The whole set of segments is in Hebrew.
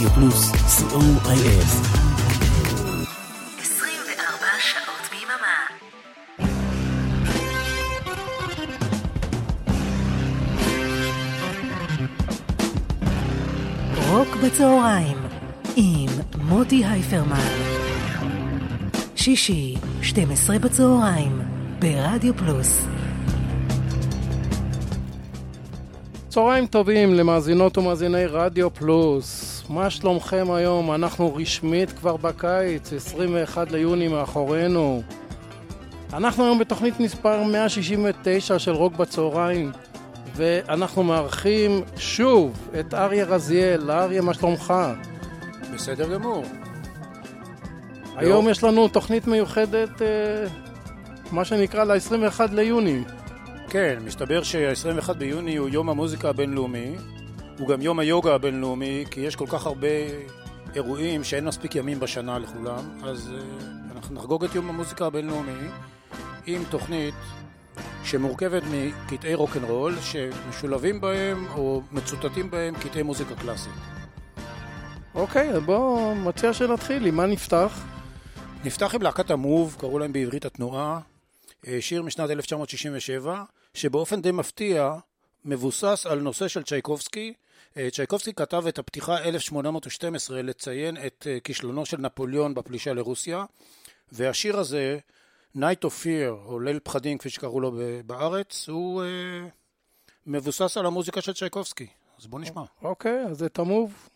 רדיו פלוס, co.il. 24 שעות ביממה. רוק בצהריים עם מוטי הייפרמן. שישי, 12 בצהריים, ברדיו פלוס. צהריים טובים למאזינות ומאזיני רדיו פלוס. מה שלומכם היום? אנחנו רשמית כבר בקיץ, 21 ליוני מאחורינו. אנחנו היום בתוכנית מספר 169 של רוק בצהריים, ואנחנו מארחים שוב את אריה רזיאל. אריה, מה שלומך? בסדר גמור. היום יש לנו תוכנית מיוחדת, אה, מה שנקרא ל-21 ליוני. כן, מסתבר שה-21 ביוני הוא יום המוזיקה הבינלאומי, הוא גם יום היוגה הבינלאומי, כי יש כל כך הרבה אירועים שאין מספיק ימים בשנה לכולם, אז uh, אנחנו נחגוג את יום המוזיקה הבינלאומי עם תוכנית שמורכבת מקטעי רוקנרול שמשולבים בהם או מצוטטים בהם קטעי מוזיקה קלאסית. אוקיי, אז בוא, מציע שנתחיל, עם מה נפתח? נפתח עם להקת המוב, קראו להם בעברית התנועה, אה, שיר משנת 1967, שבאופן די מפתיע מבוסס על נושא של צ'ייקובסקי. אה, צ'ייקובסקי כתב את הפתיחה 1812 לציין את אה, כישלונו של נפוליאון בפלישה לרוסיה, והשיר הזה, Night of Fear, או ליל פחדים כפי שקראו לו בארץ, הוא מבוסס על המוזיקה של צ'ייקובסקי. אז בואו נשמע. אוקיי, אז את המוב.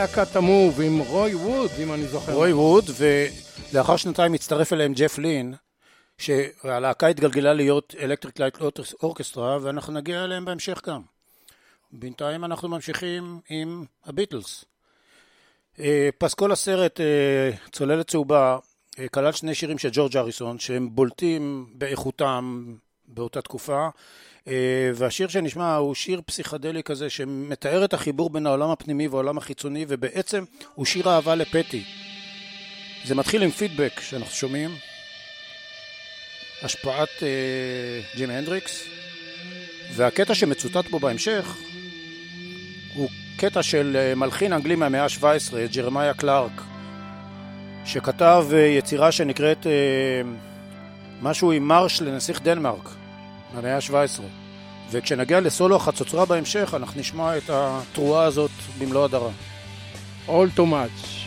להקת המוב עם רוי ווד, אם אני זוכר. רוי ווד, ולאחר שנתיים הצטרף אליהם ג'ף לין, שהלהקה התגלגלה להיות אלקטריק לייט אורקסטרה, ואנחנו נגיע אליהם בהמשך גם. בינתיים אנחנו ממשיכים עם הביטלס. אה, פסקול הסרט אה, צוללת צהובה אה, כלל שני שירים של ג'ורג' האריסון שהם בולטים באיכותם באותה תקופה והשיר שנשמע הוא שיר פסיכדלי כזה שמתאר את החיבור בין העולם הפנימי והעולם החיצוני ובעצם הוא שיר אהבה לפטי. זה מתחיל עם פידבק שאנחנו שומעים, השפעת אה, ג'ים הנדריקס והקטע שמצוטט בו בהמשך הוא קטע של אה, מלחין אנגלי מהמאה ה-17, ג'רמיה קלארק שכתב אה, יצירה שנקראת אה, משהו עם מרש לנסיך דנמרק מהמאה ה-17. וכשנגיע לסולו החצוצרה בהמשך, אנחנו נשמע את התרועה הזאת במלוא הדרה. All too much.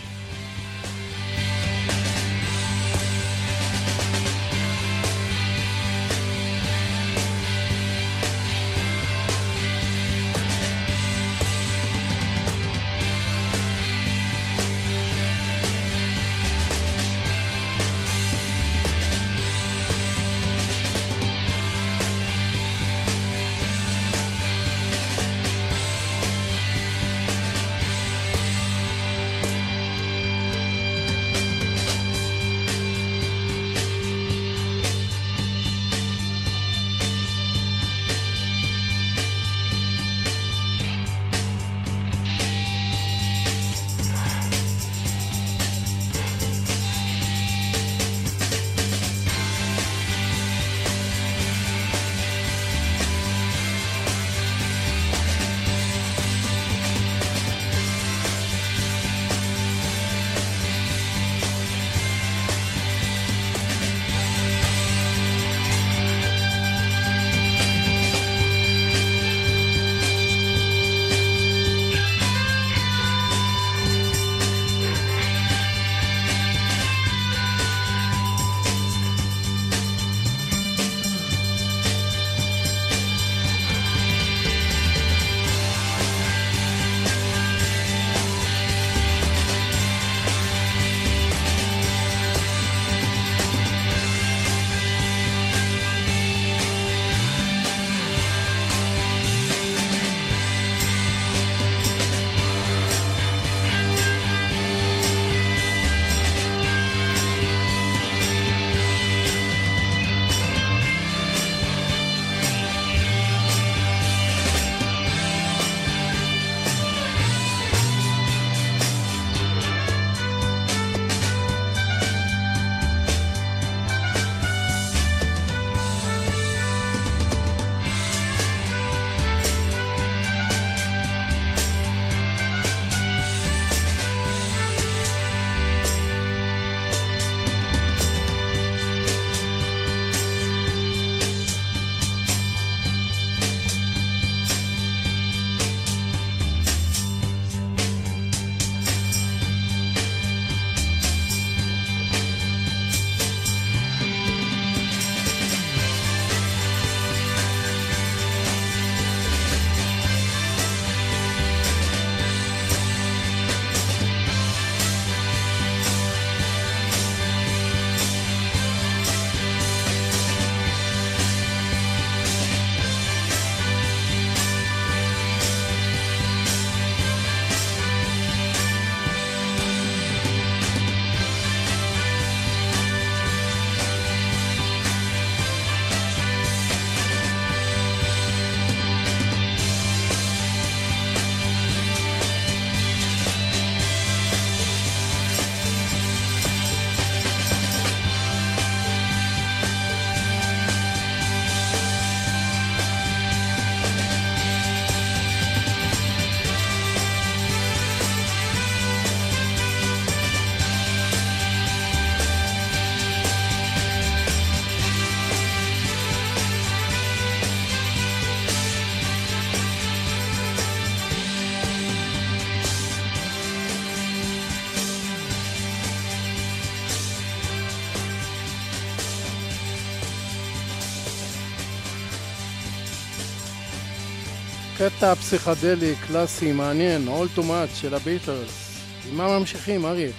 קטע פסיכדלי, קלאסי, מעניין, All Too Much של הביטלס. עם מה ממשיכים, אריה?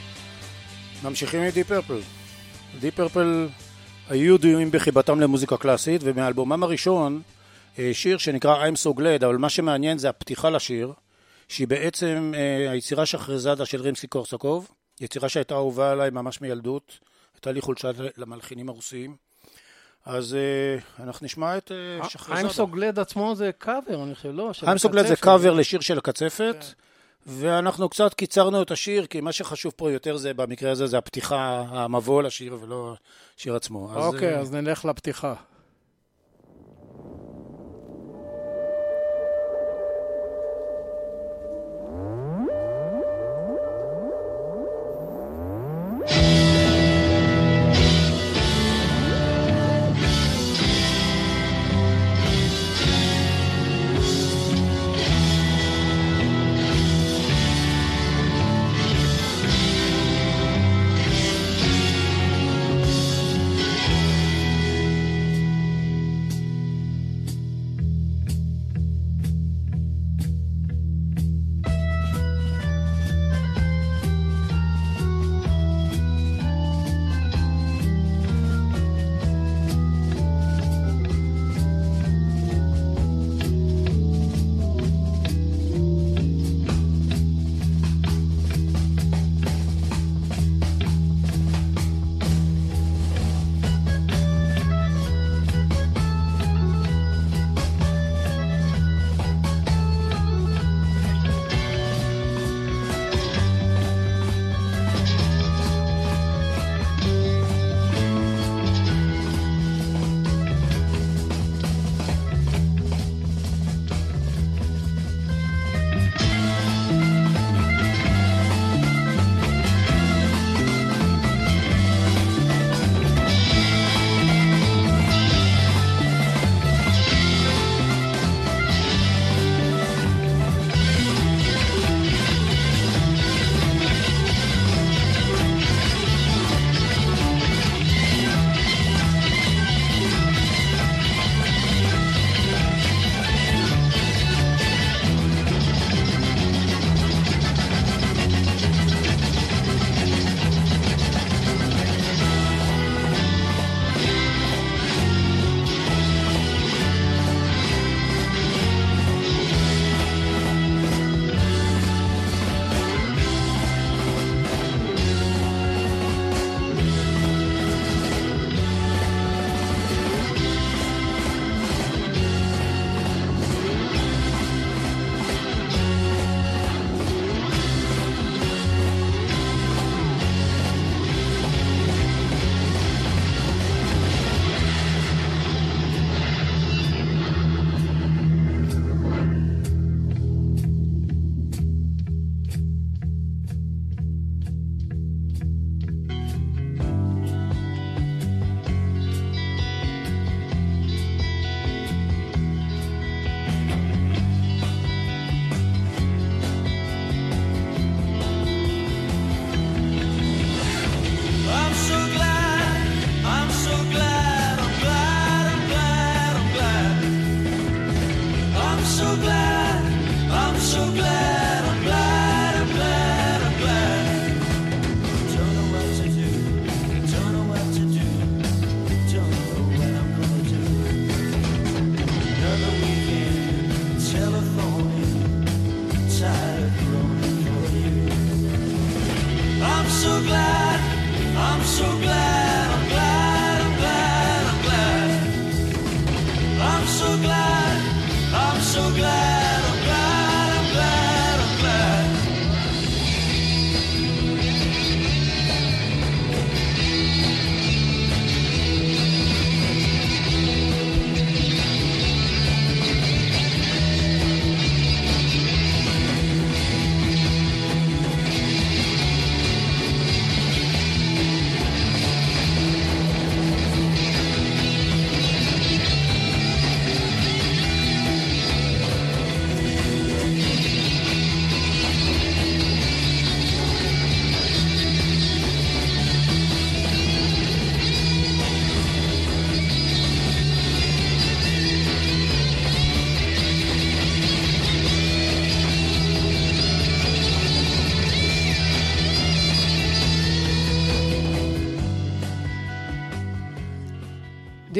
ממשיכים עם די פרפל. די פרפל היו ידועים בחיבתם למוזיקה קלאסית, ומאלבומם הראשון, אה, שיר שנקרא I'm So Glad, אבל מה שמעניין זה הפתיחה לשיר, שהיא בעצם אה, היצירה שחרזדה של רימסקי קורסקוב, יצירה שהייתה אהובה עליי ממש מילדות, הייתה לי חולשה למלחינים הרוסיים. אז uh, אנחנו נשמע את שחרזדה. I'm So Glad עצמו זה קאבר, אני חושב, לא? I'm So Glad זה קאבר לשיר של הקצפת. כן. ואנחנו קצת קיצרנו את השיר, כי מה שחשוב פה יותר זה, במקרה הזה, זה הפתיחה, המבוא לשיר, ולא השיר עצמו. אוקיי, אז, אז נלך לפתיחה.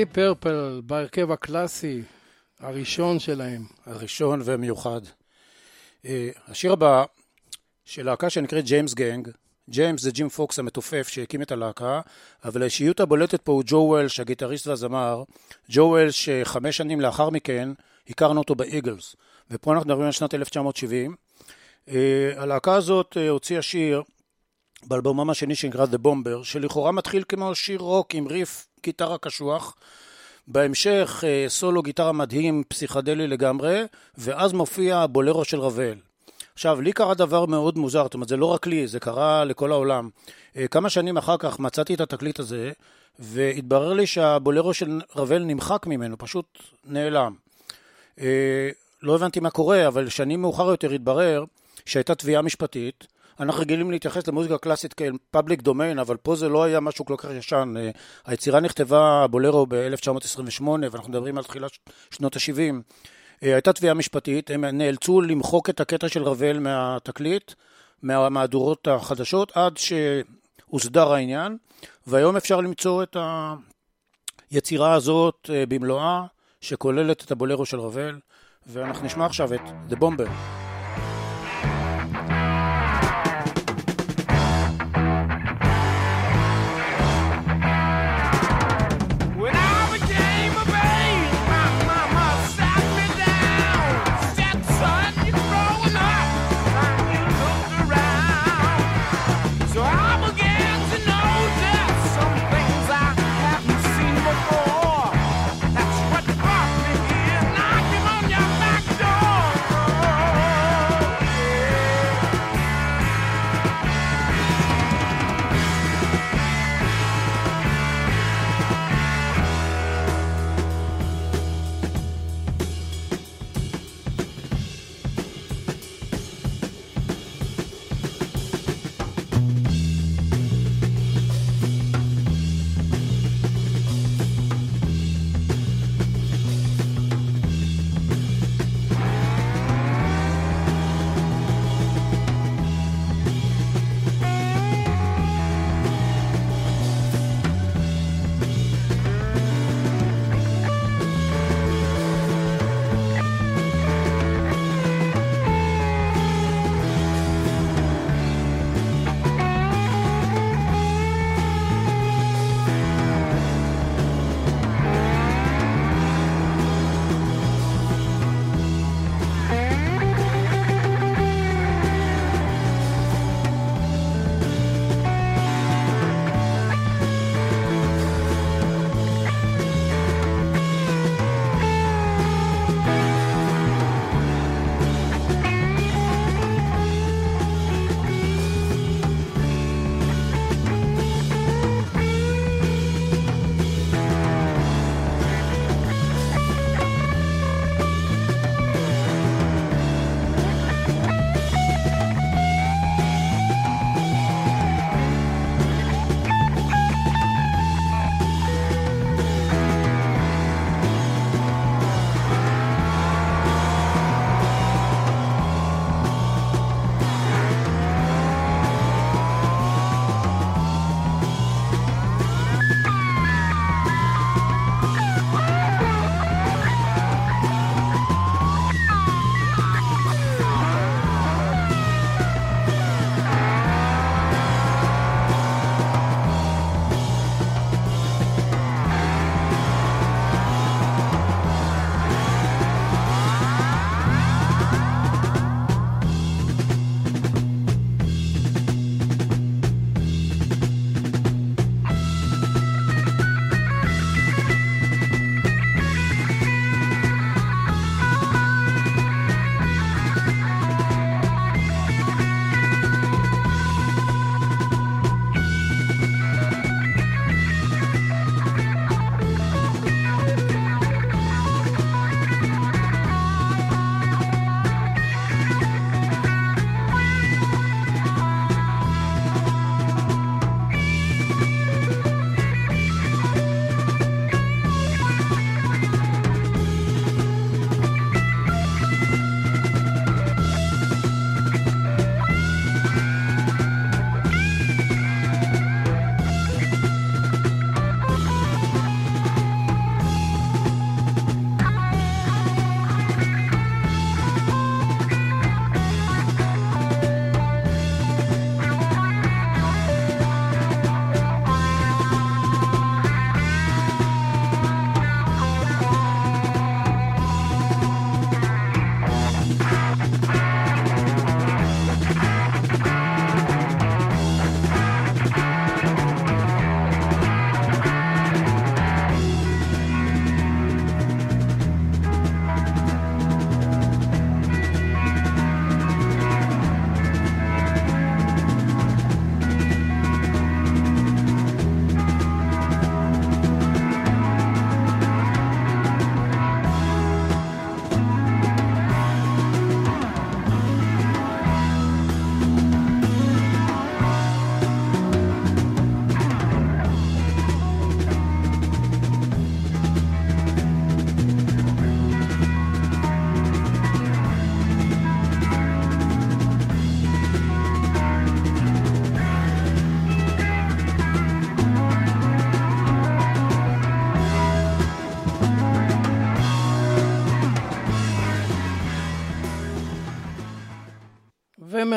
דיפ פרפל בהרכב הקלאסי, הראשון שלהם. הראשון והמיוחד. אה, השיר הבא של להקה שנקראת ג'יימס גנג, ג'יימס זה ג'ים פוקס המתופף שהקים את הלהקה, אבל האישיות הבולטת פה הוא ג'ו וולש, הגיטריסט והזמר. ג'ו וולש, חמש שנים לאחר מכן, הכרנו אותו באיגלס, ופה אנחנו מדברים על שנת 1970. אה, הלהקה הזאת אה, הוציאה שיר באלבומם השני שנקרא The Bomber, שלכאורה מתחיל כמו שיר רוק עם ריף גיטרה קשוח. בהמשך אה, סולו גיטרה מדהים, פסיכדלי לגמרי, ואז מופיע הבולרו של רבל. עכשיו, לי קרה דבר מאוד מוזר, זאת אומרת, זה לא רק לי, זה קרה לכל העולם. אה, כמה שנים אחר כך מצאתי את התקליט הזה, והתברר לי שהבולרו של רבל נמחק ממנו, פשוט נעלם. אה, לא הבנתי מה קורה, אבל שנים מאוחר יותר התברר שהייתה תביעה משפטית. אנחנו רגילים להתייחס למוזיקה קלאסית כאל פאבליק דומיין, אבל פה זה לא היה משהו כל כך ישן. אה, היצירה נכתבה, בולרו, ב-1928, ואנחנו מדברים על תחילת שנות ה-70. אה, הייתה תביעה משפטית, הם נאלצו למחוק את הקטע של רבל מהתקליט, מהמהדורות החדשות, עד שהוסדר העניין, והיום אפשר למצוא את היצירה הזאת אה, במלואה, שכוללת את הבולרו של רבל, ואנחנו נשמע עכשיו את The Bomber.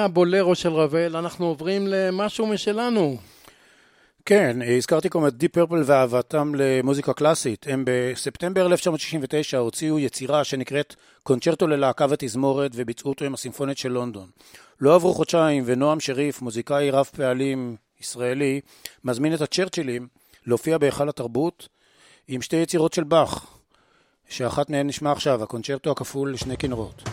מהבולרו של רבל אנחנו עוברים למשהו משלנו. כן, הזכרתי קודם את דיפ פרפל ואהבתם למוזיקה קלאסית. הם בספטמבר 1969 הוציאו יצירה שנקראת קונצ'רטו ללהקה ותזמורת וביצעו אותו עם הסימפונית של לונדון. לא עברו חודשיים ונועם שריף, מוזיקאי רב פעלים ישראלי, מזמין את הצ'רצ'ילים להופיע בהיכל התרבות עם שתי יצירות של באך, שאחת מהן נשמע עכשיו, הקונצ'רטו הכפול לשני כינורות.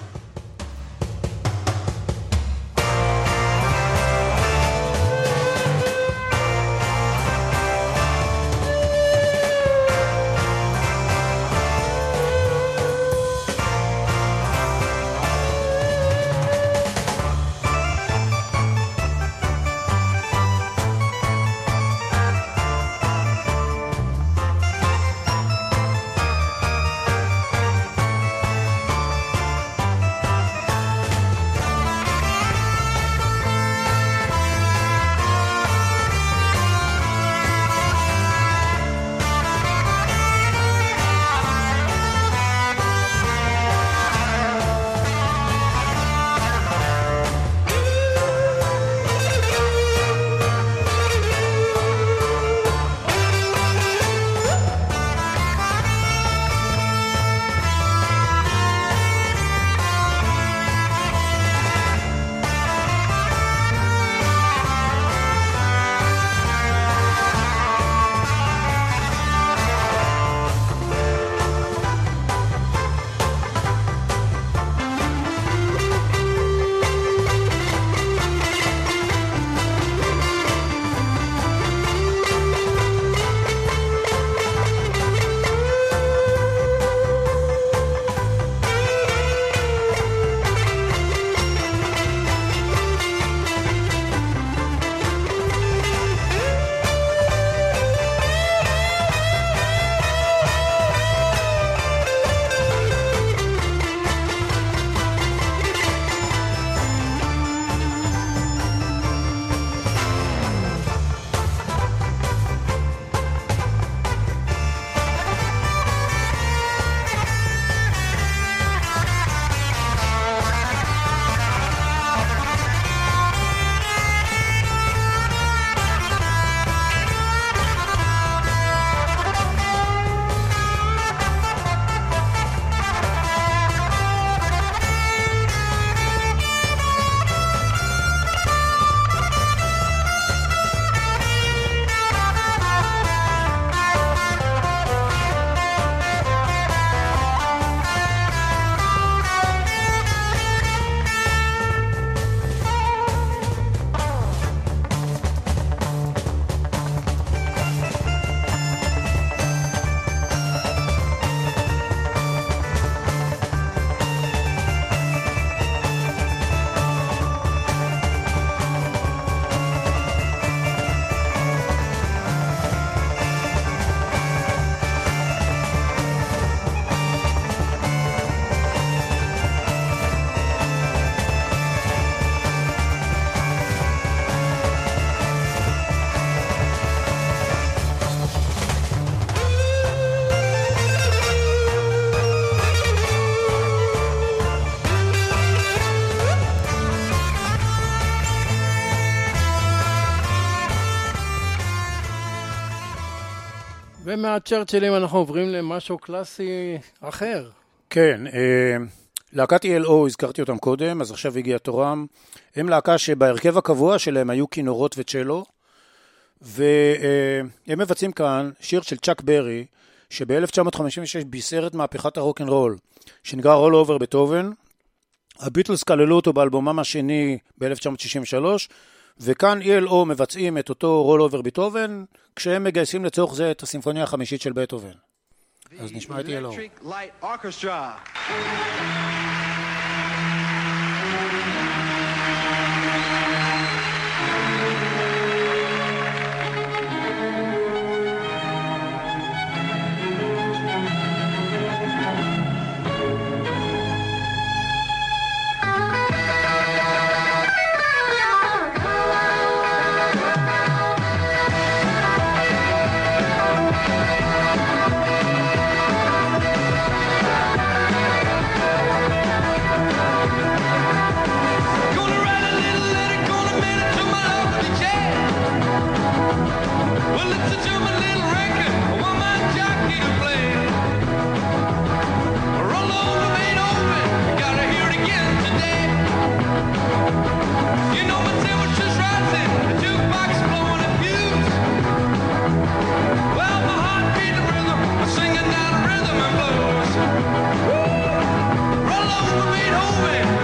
ומהצ'רצ'ילים אנחנו עוברים למשהו קלאסי אחר. כן, אה, להקת ELO, הזכרתי אותם קודם, אז עכשיו הגיע תורם. הם להקה שבהרכב הקבוע שלהם היו כינורות וצ'לו, והם מבצעים כאן שיר של צ'אק ברי, שב-1956 בישר את מהפכת הרוקנרול, שנקרא Roll Over Beethoven. הביטלס כללו אותו באלבומם השני ב-1963, וכאן ELO מבצעים את אותו רול אובר ביטהובן, כשהם מגייסים לצורך זה את הסימפוניה החמישית של בטהובן. אז נשמע את ELO. פלוס, my blues. Me, homie.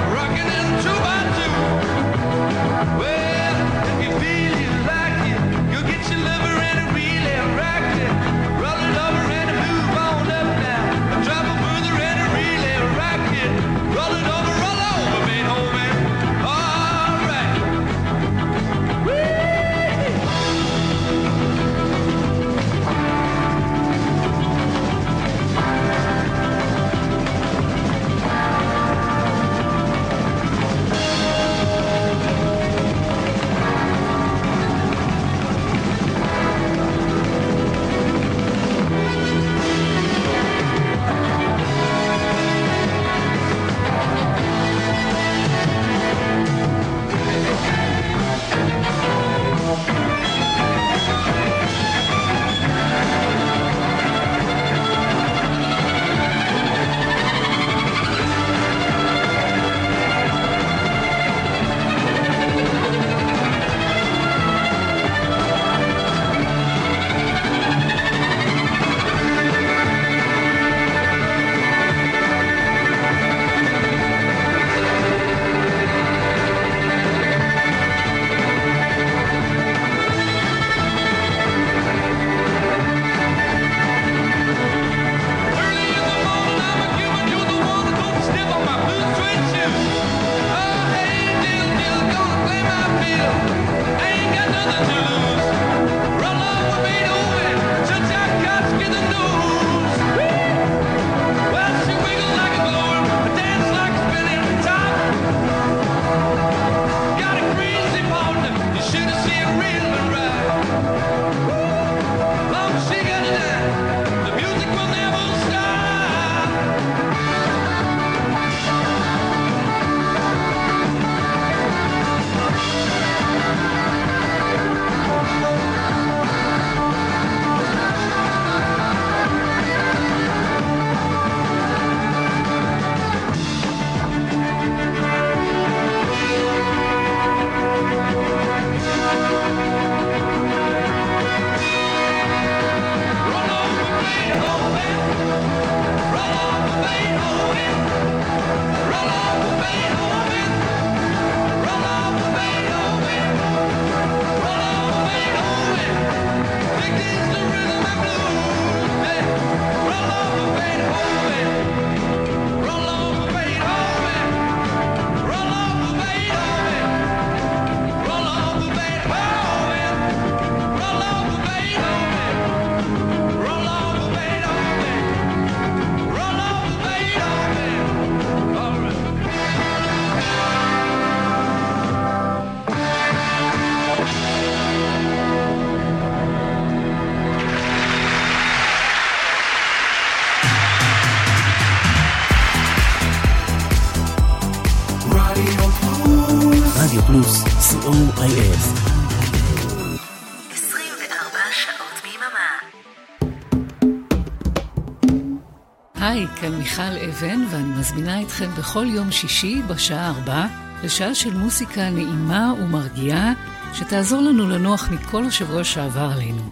מיכל אבן, ואני מזמינה אתכם בכל יום שישי בשעה 4 לשעה של מוסיקה נעימה ומרגיעה, שתעזור לנו לנוח מכל השבוע שעבר עלינו.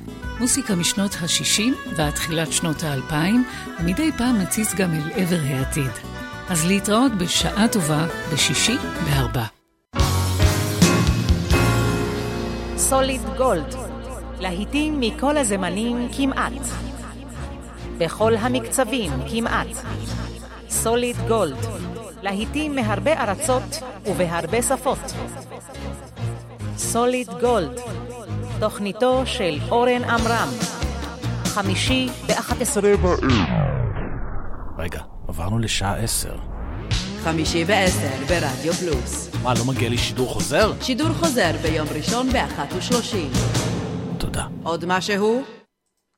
מוסיקה משנות ה-60 ועד תחילת שנות ה-2000, ומדי פעם נציץ גם אל עבר העתיד. אז להתראות בשעה טובה בשישי בארבע. סוליד גולד, להיטים מכל הזמנים כמעט. בכל המקצבים כמעט. סוליד גולד, להיטים מהרבה ארצות ובהרבה שפות. סוליד גולד, תוכניתו של אורן עמרם, חמישי ב-11 רגע, עברנו לשעה עשר. חמישי בעשר ברדיו פלוס. מה, לא מגיע לי שידור חוזר? שידור חוזר ביום ראשון באחת ושלושים. תודה. עוד משהו?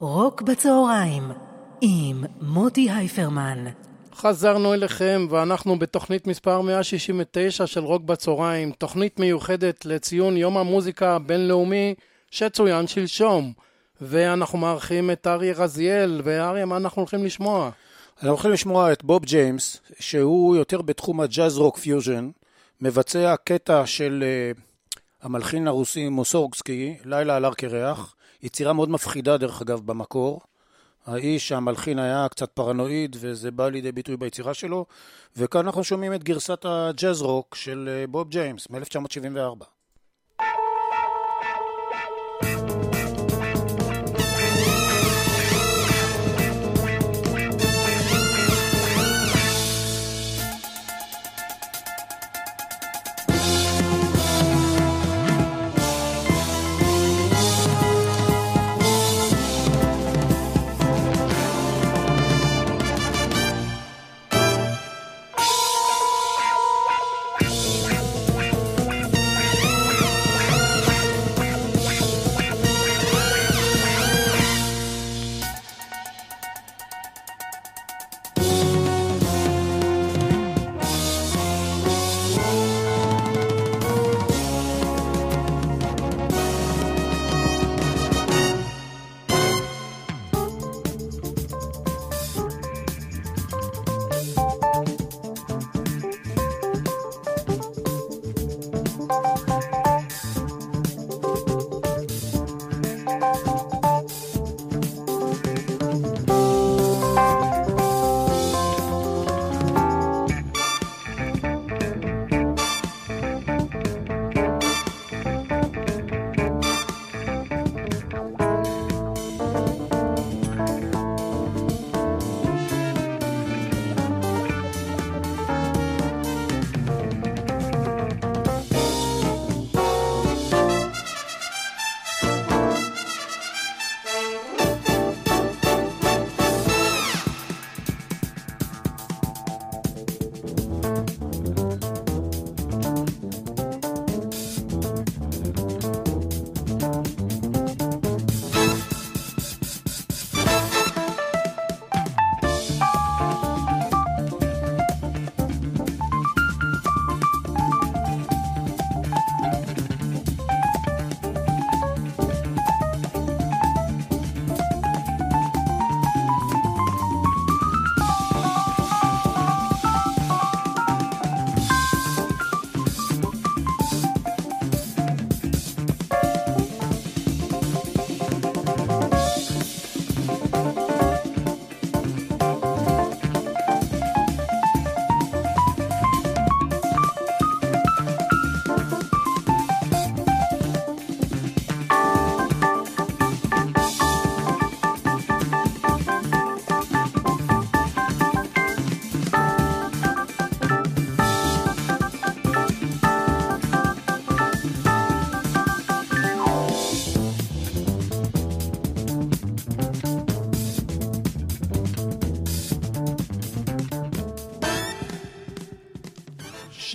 רוק בצהריים עם מוטי הייפרמן. חזרנו אליכם ואנחנו בתוכנית מספר 169 של רוק בצהריים, תוכנית מיוחדת לציון יום המוזיקה הבינלאומי שצוין שלשום. ואנחנו מארחים את אריה רזיאל, ואריה, מה אנחנו הולכים לשמוע? אנחנו הולכים לשמוע את בוב ג'יימס, שהוא יותר בתחום הג'אז רוק פיוז'ן, מבצע קטע של uh, המלחין הרוסי מוסורגסקי, לילה על הר קרח, יצירה מאוד מפחידה דרך אגב במקור. האיש, המלחין היה קצת פרנואיד, וזה בא לידי ביטוי ביצירה שלו, וכאן אנחנו שומעים את גרסת הג'אז רוק של uh, בוב ג'יימס מ-1974.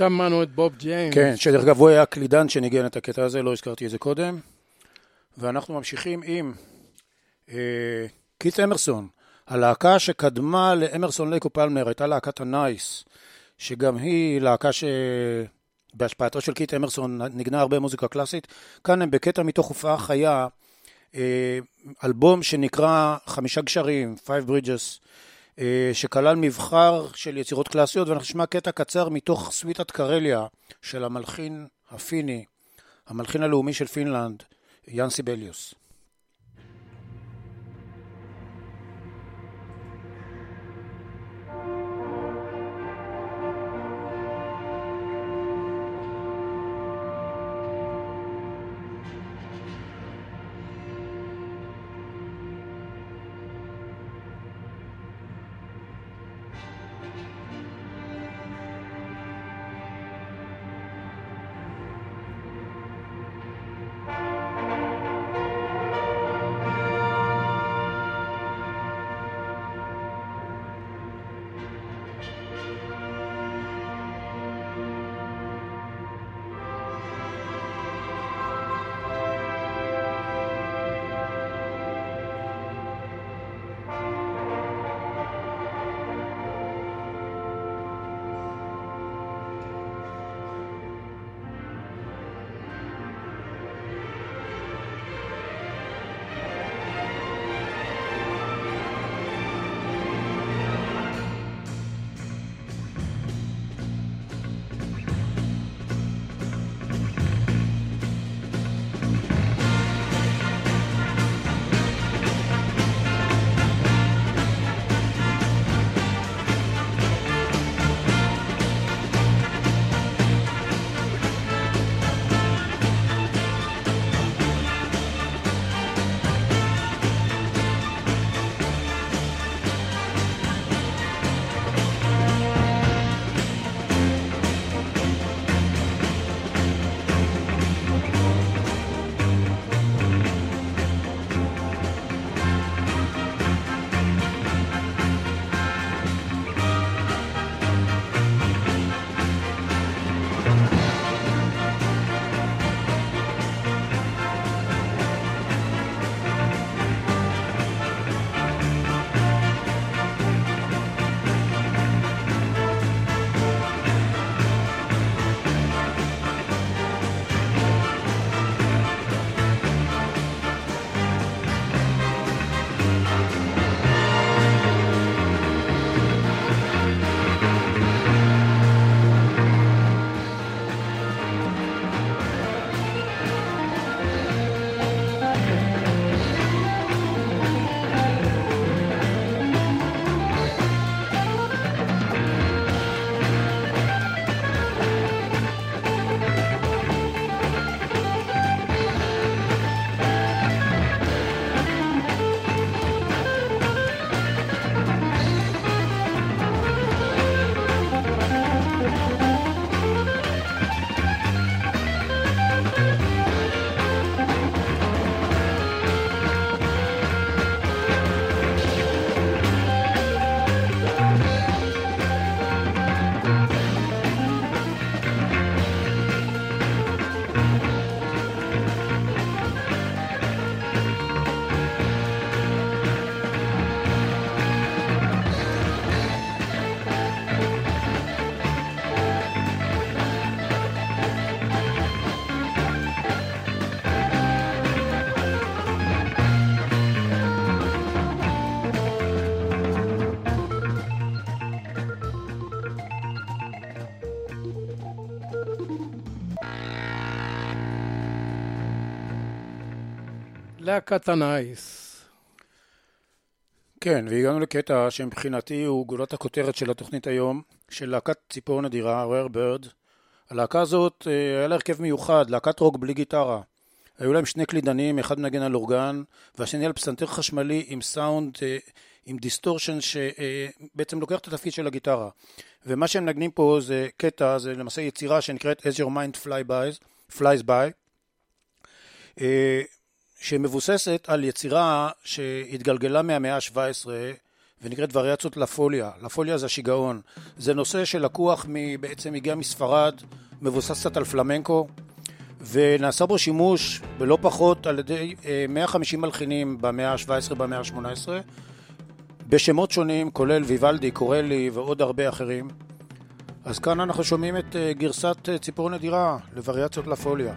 שמענו את בוב ג'יימס. כן, שדרך אגב הוא היה הקלידן שניגן את הקטע הזה, לא הזכרתי את זה קודם. ואנחנו ממשיכים עם אה, קית' אמרסון. הלהקה שקדמה לאמרסון לייק ופלמר הייתה להקת הנייס, שגם היא להקה בהשפעתו של קיט אמרסון נגנה הרבה מוזיקה קלאסית. כאן הם בקטע מתוך הופעה חיה, אה, אלבום שנקרא חמישה גשרים, Five Bridges, שכלל מבחר של יצירות קלאסיות, ואנחנו נשמע קטע קצר מתוך סוויטת קרליה של המלחין הפיני, המלחין הלאומי של פינלנד, יאן סיבליוס. להקת ה Nice. כן, והגענו לקטע שמבחינתי הוא גולת הכותרת של התוכנית היום, של להקת ציפור נדירה, Rare Bird. הלהקה הזאת אה, היה לה הרכב מיוחד, להקת רוק בלי גיטרה. היו להם שני קלידנים, אחד מנגן על אורגן, והשני על פסנתר חשמלי עם סאונד, אה, עם דיסטורשן שבעצם לוקח את התפקיד של הגיטרה. ומה שהם מנגנים פה זה קטע, זה למעשה יצירה שנקראת As Your Mind Fly by, Flies By. שמבוססת על יצירה שהתגלגלה מהמאה ה-17 ונקראת וריאציות לפוליה. לפוליה זה השיגעון. זה נושא שלקוח בעצם הגיע מספרד, מבוסס קצת על פלמנקו, ונעשה בו שימוש בלא פחות על ידי 150 אה, מלחינים במאה ה-17 במאה ה-18, בשמות שונים, כולל ויוולדי, קורלי ועוד הרבה אחרים. אז כאן אנחנו שומעים את אה, גרסת אה, ציפור נדירה לווריאציות לפוליה.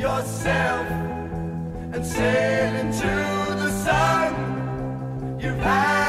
yourself and sail into the sun. You've had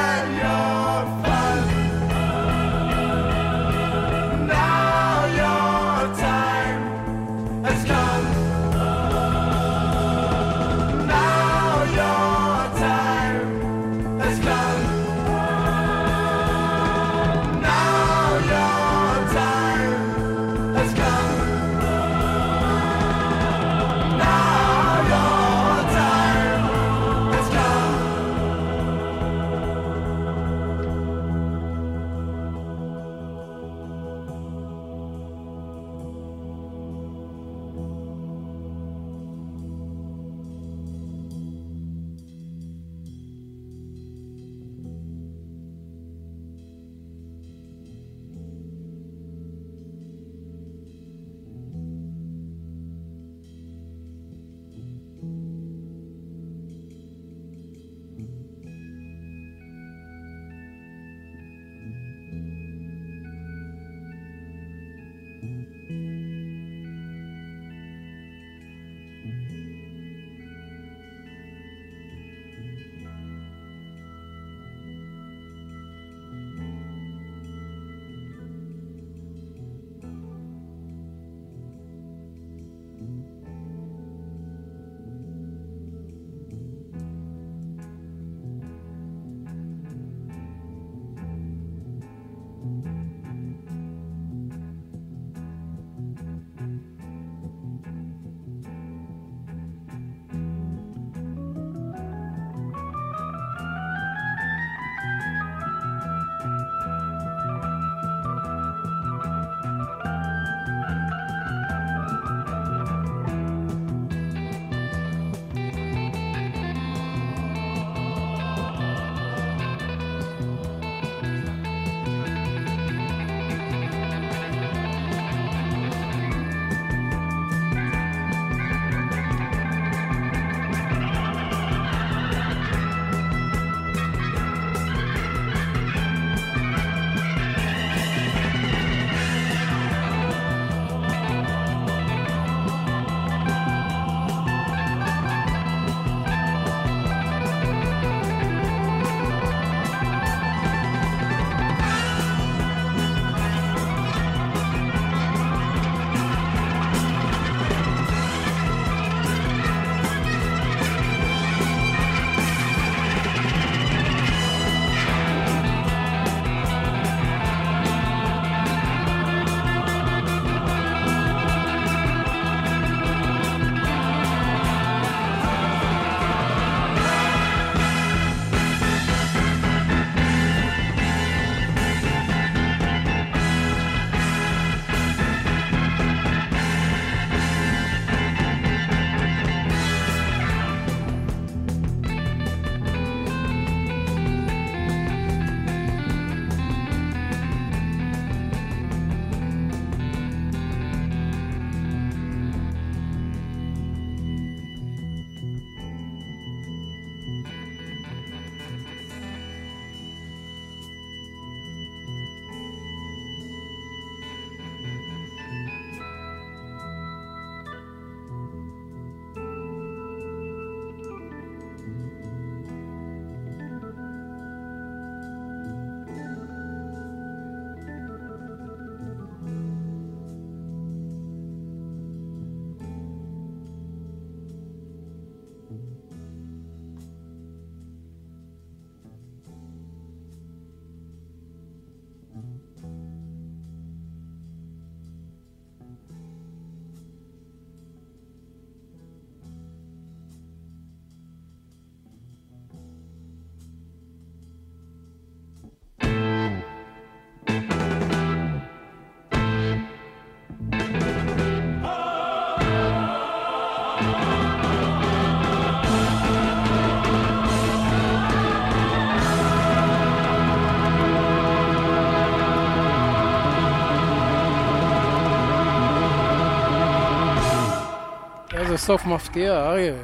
סוף מפתיע, אריה.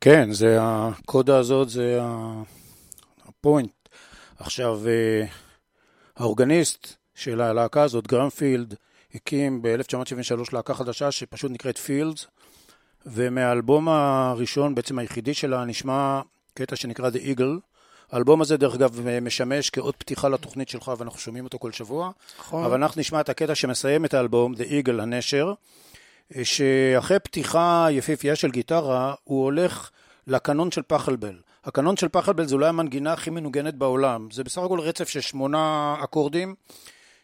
כן, זה הקודה הזאת, זה הפוינט. עכשיו, אה, האורגניסט של הלהקה הזאת, גרמפילד, הקים ב-1973 להקה חדשה שפשוט נקראת פילדס, ומהאלבום הראשון, בעצם היחידי שלה, נשמע קטע שנקרא The Eagle. האלבום הזה, דרך אגב, משמש כאות פתיחה לתוכנית שלך, ואנחנו שומעים אותו כל שבוע. נכון. אבל אנחנו נשמע את הקטע שמסיים את האלבום, The Eagle, הנשר, שאחרי פתיחה יפהפייה של גיטרה, הוא הולך לקנון של פחלבל. הקנון של פחלבל זה אולי המנגינה הכי מנוגנת בעולם. זה בסך הכל רצף של שמונה אקורדים,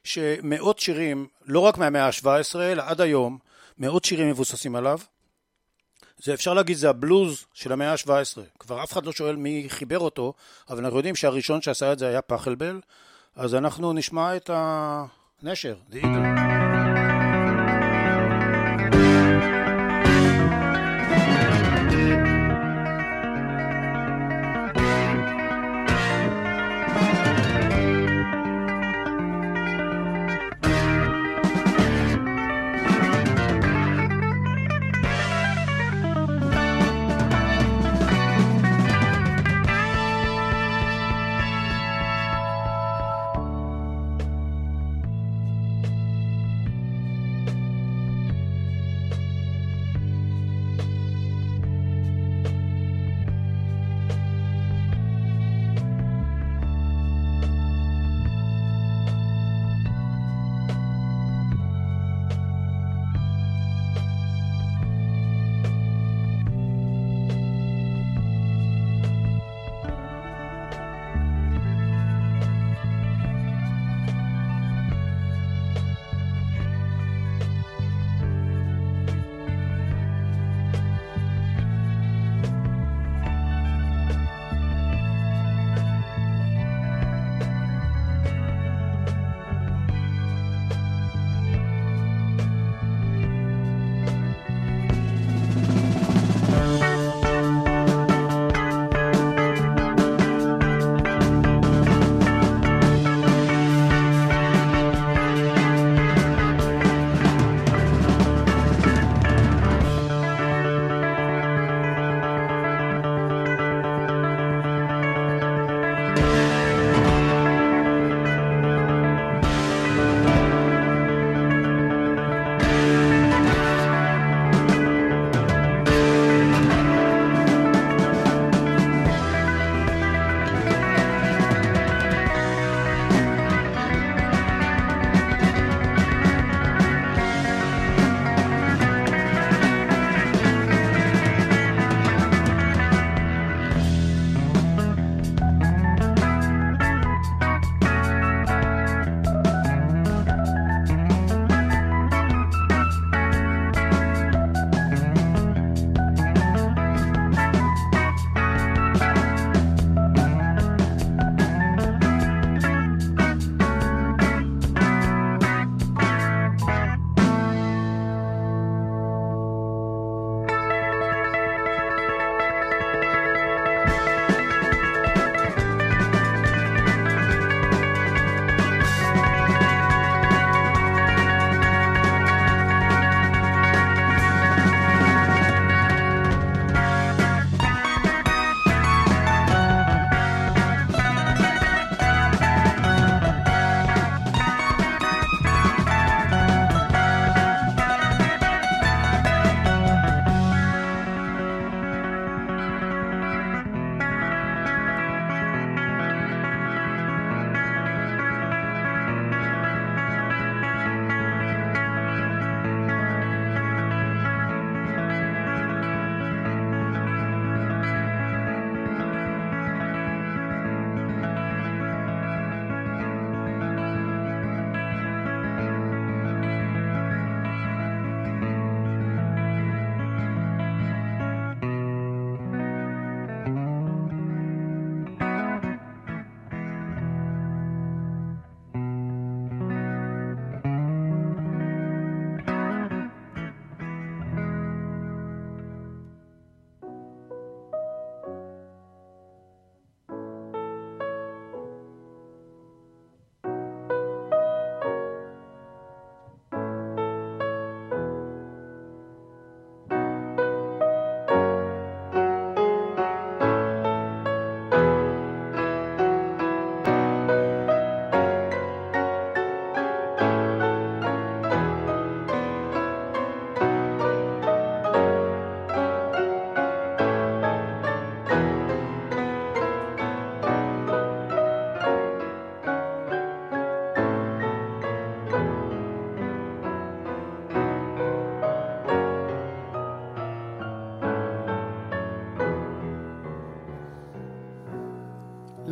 שמאות שירים, לא רק מהמאה ה-17, אלא עד היום, מאות שירים מבוססים עליו. זה אפשר להגיד, זה הבלוז של המאה ה-17. כבר אף אחד לא שואל מי חיבר אותו, אבל אנחנו יודעים שהראשון שעשה את זה היה פחלבל, אז אנחנו נשמע את הנשר, The Eagle.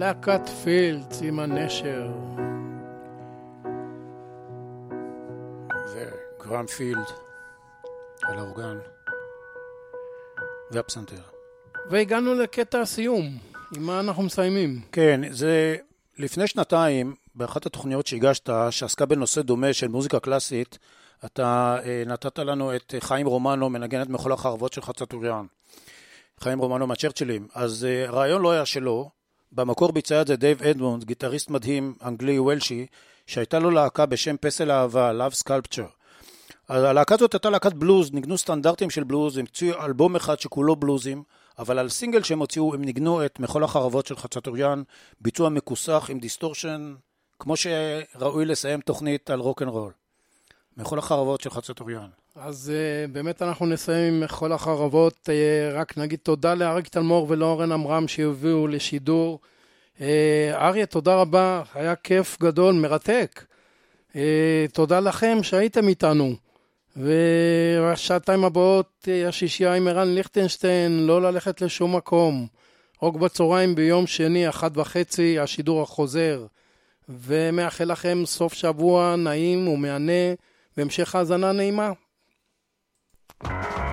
להקת פילדס עם הנשר. וגרם פילד על האורגן והפסנתר. והגענו לקטע הסיום. עם מה אנחנו מסיימים? כן, זה לפני שנתיים, באחת התוכניות שהגשת, שעסקה בנושא דומה של מוזיקה קלאסית, אתה אה, נתת לנו את חיים רומנו, מנגן את מחול החרבות של חצטוריאן. חיים רומנו מהצ'רצ'ילים. אז אה, הרעיון לא היה שלו, במקור ביצע את זה דייב אדמונד, גיטריסט מדהים, אנגלי וולשי, שהייתה לו להקה בשם פסל אהבה, Love Sculpture. הלהקה הזאת הייתה להקת בלוז, ניגנו סטנדרטים של בלוז, הם הוציאו אלבום אחד שכולו בלוזים, אבל על סינגל שהם הוציאו הם ניגנו את מחול החרבות של חצטוריאן, ביצוע מכוסח עם דיסטורשן, כמו שראוי לסיים תוכנית על רוקנרול. מחול החרבות של חצטוריאן. אז uh, באמת אנחנו נסיים עם מחול החרבות, uh, רק נגיד תודה לאריק תלמור ולאורן עמרם שהביאו לשידור. Uh, אריה, תודה רבה, היה כיף גדול, מרתק. Uh, תודה לכם שהייתם איתנו. והשעתיים הבאות, השישייה עם ערן ליכטנשטיין, לא ללכת לשום מקום. רוק בצהריים ביום שני, אחת וחצי, השידור החוזר. ומאחל לכם סוף שבוע נעים ומהנה והמשך האזנה נעימה. בצהריים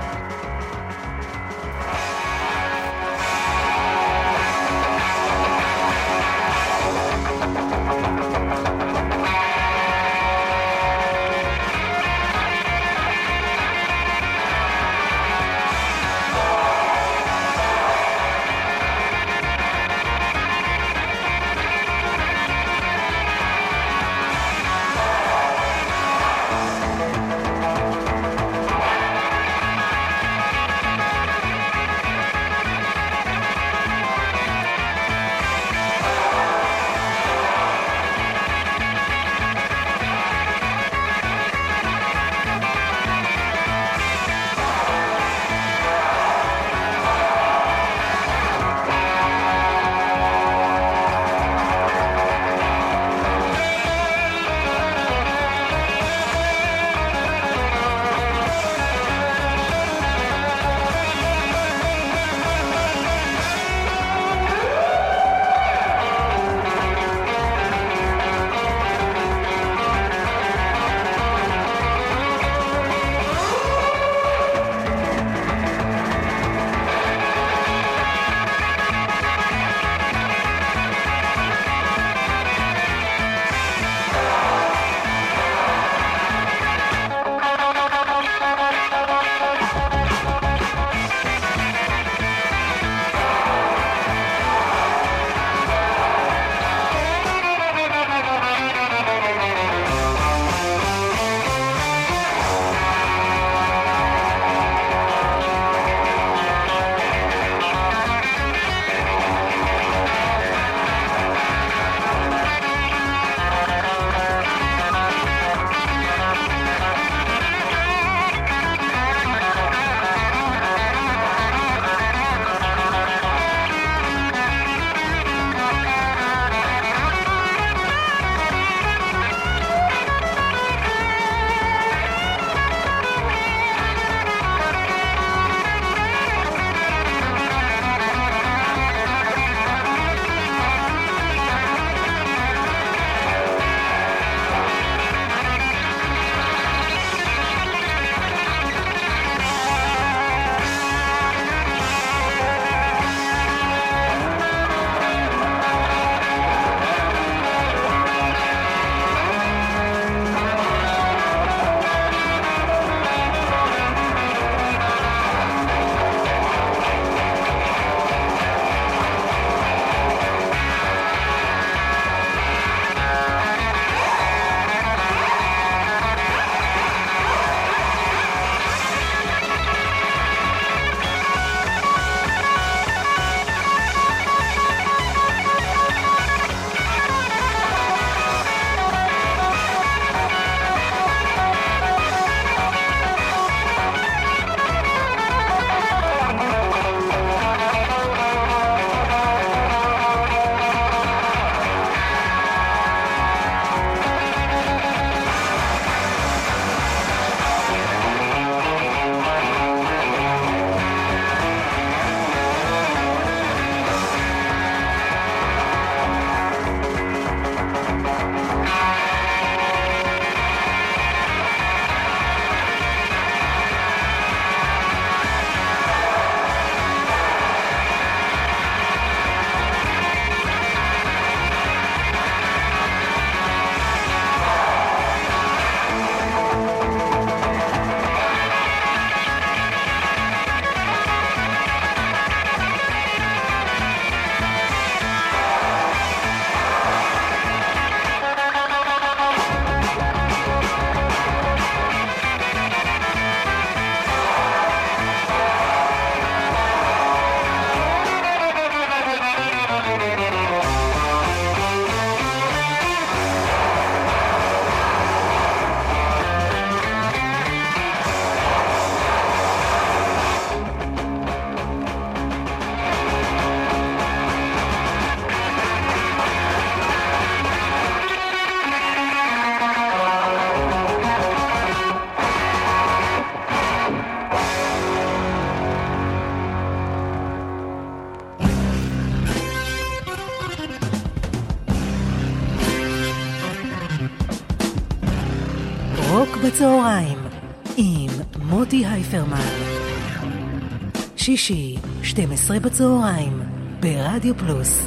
12 בצהריים, ברדיו פלוס.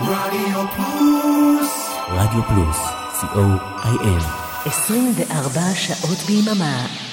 רדיו פלוס. רדיו פלוס, co.il 24 שעות ביממה.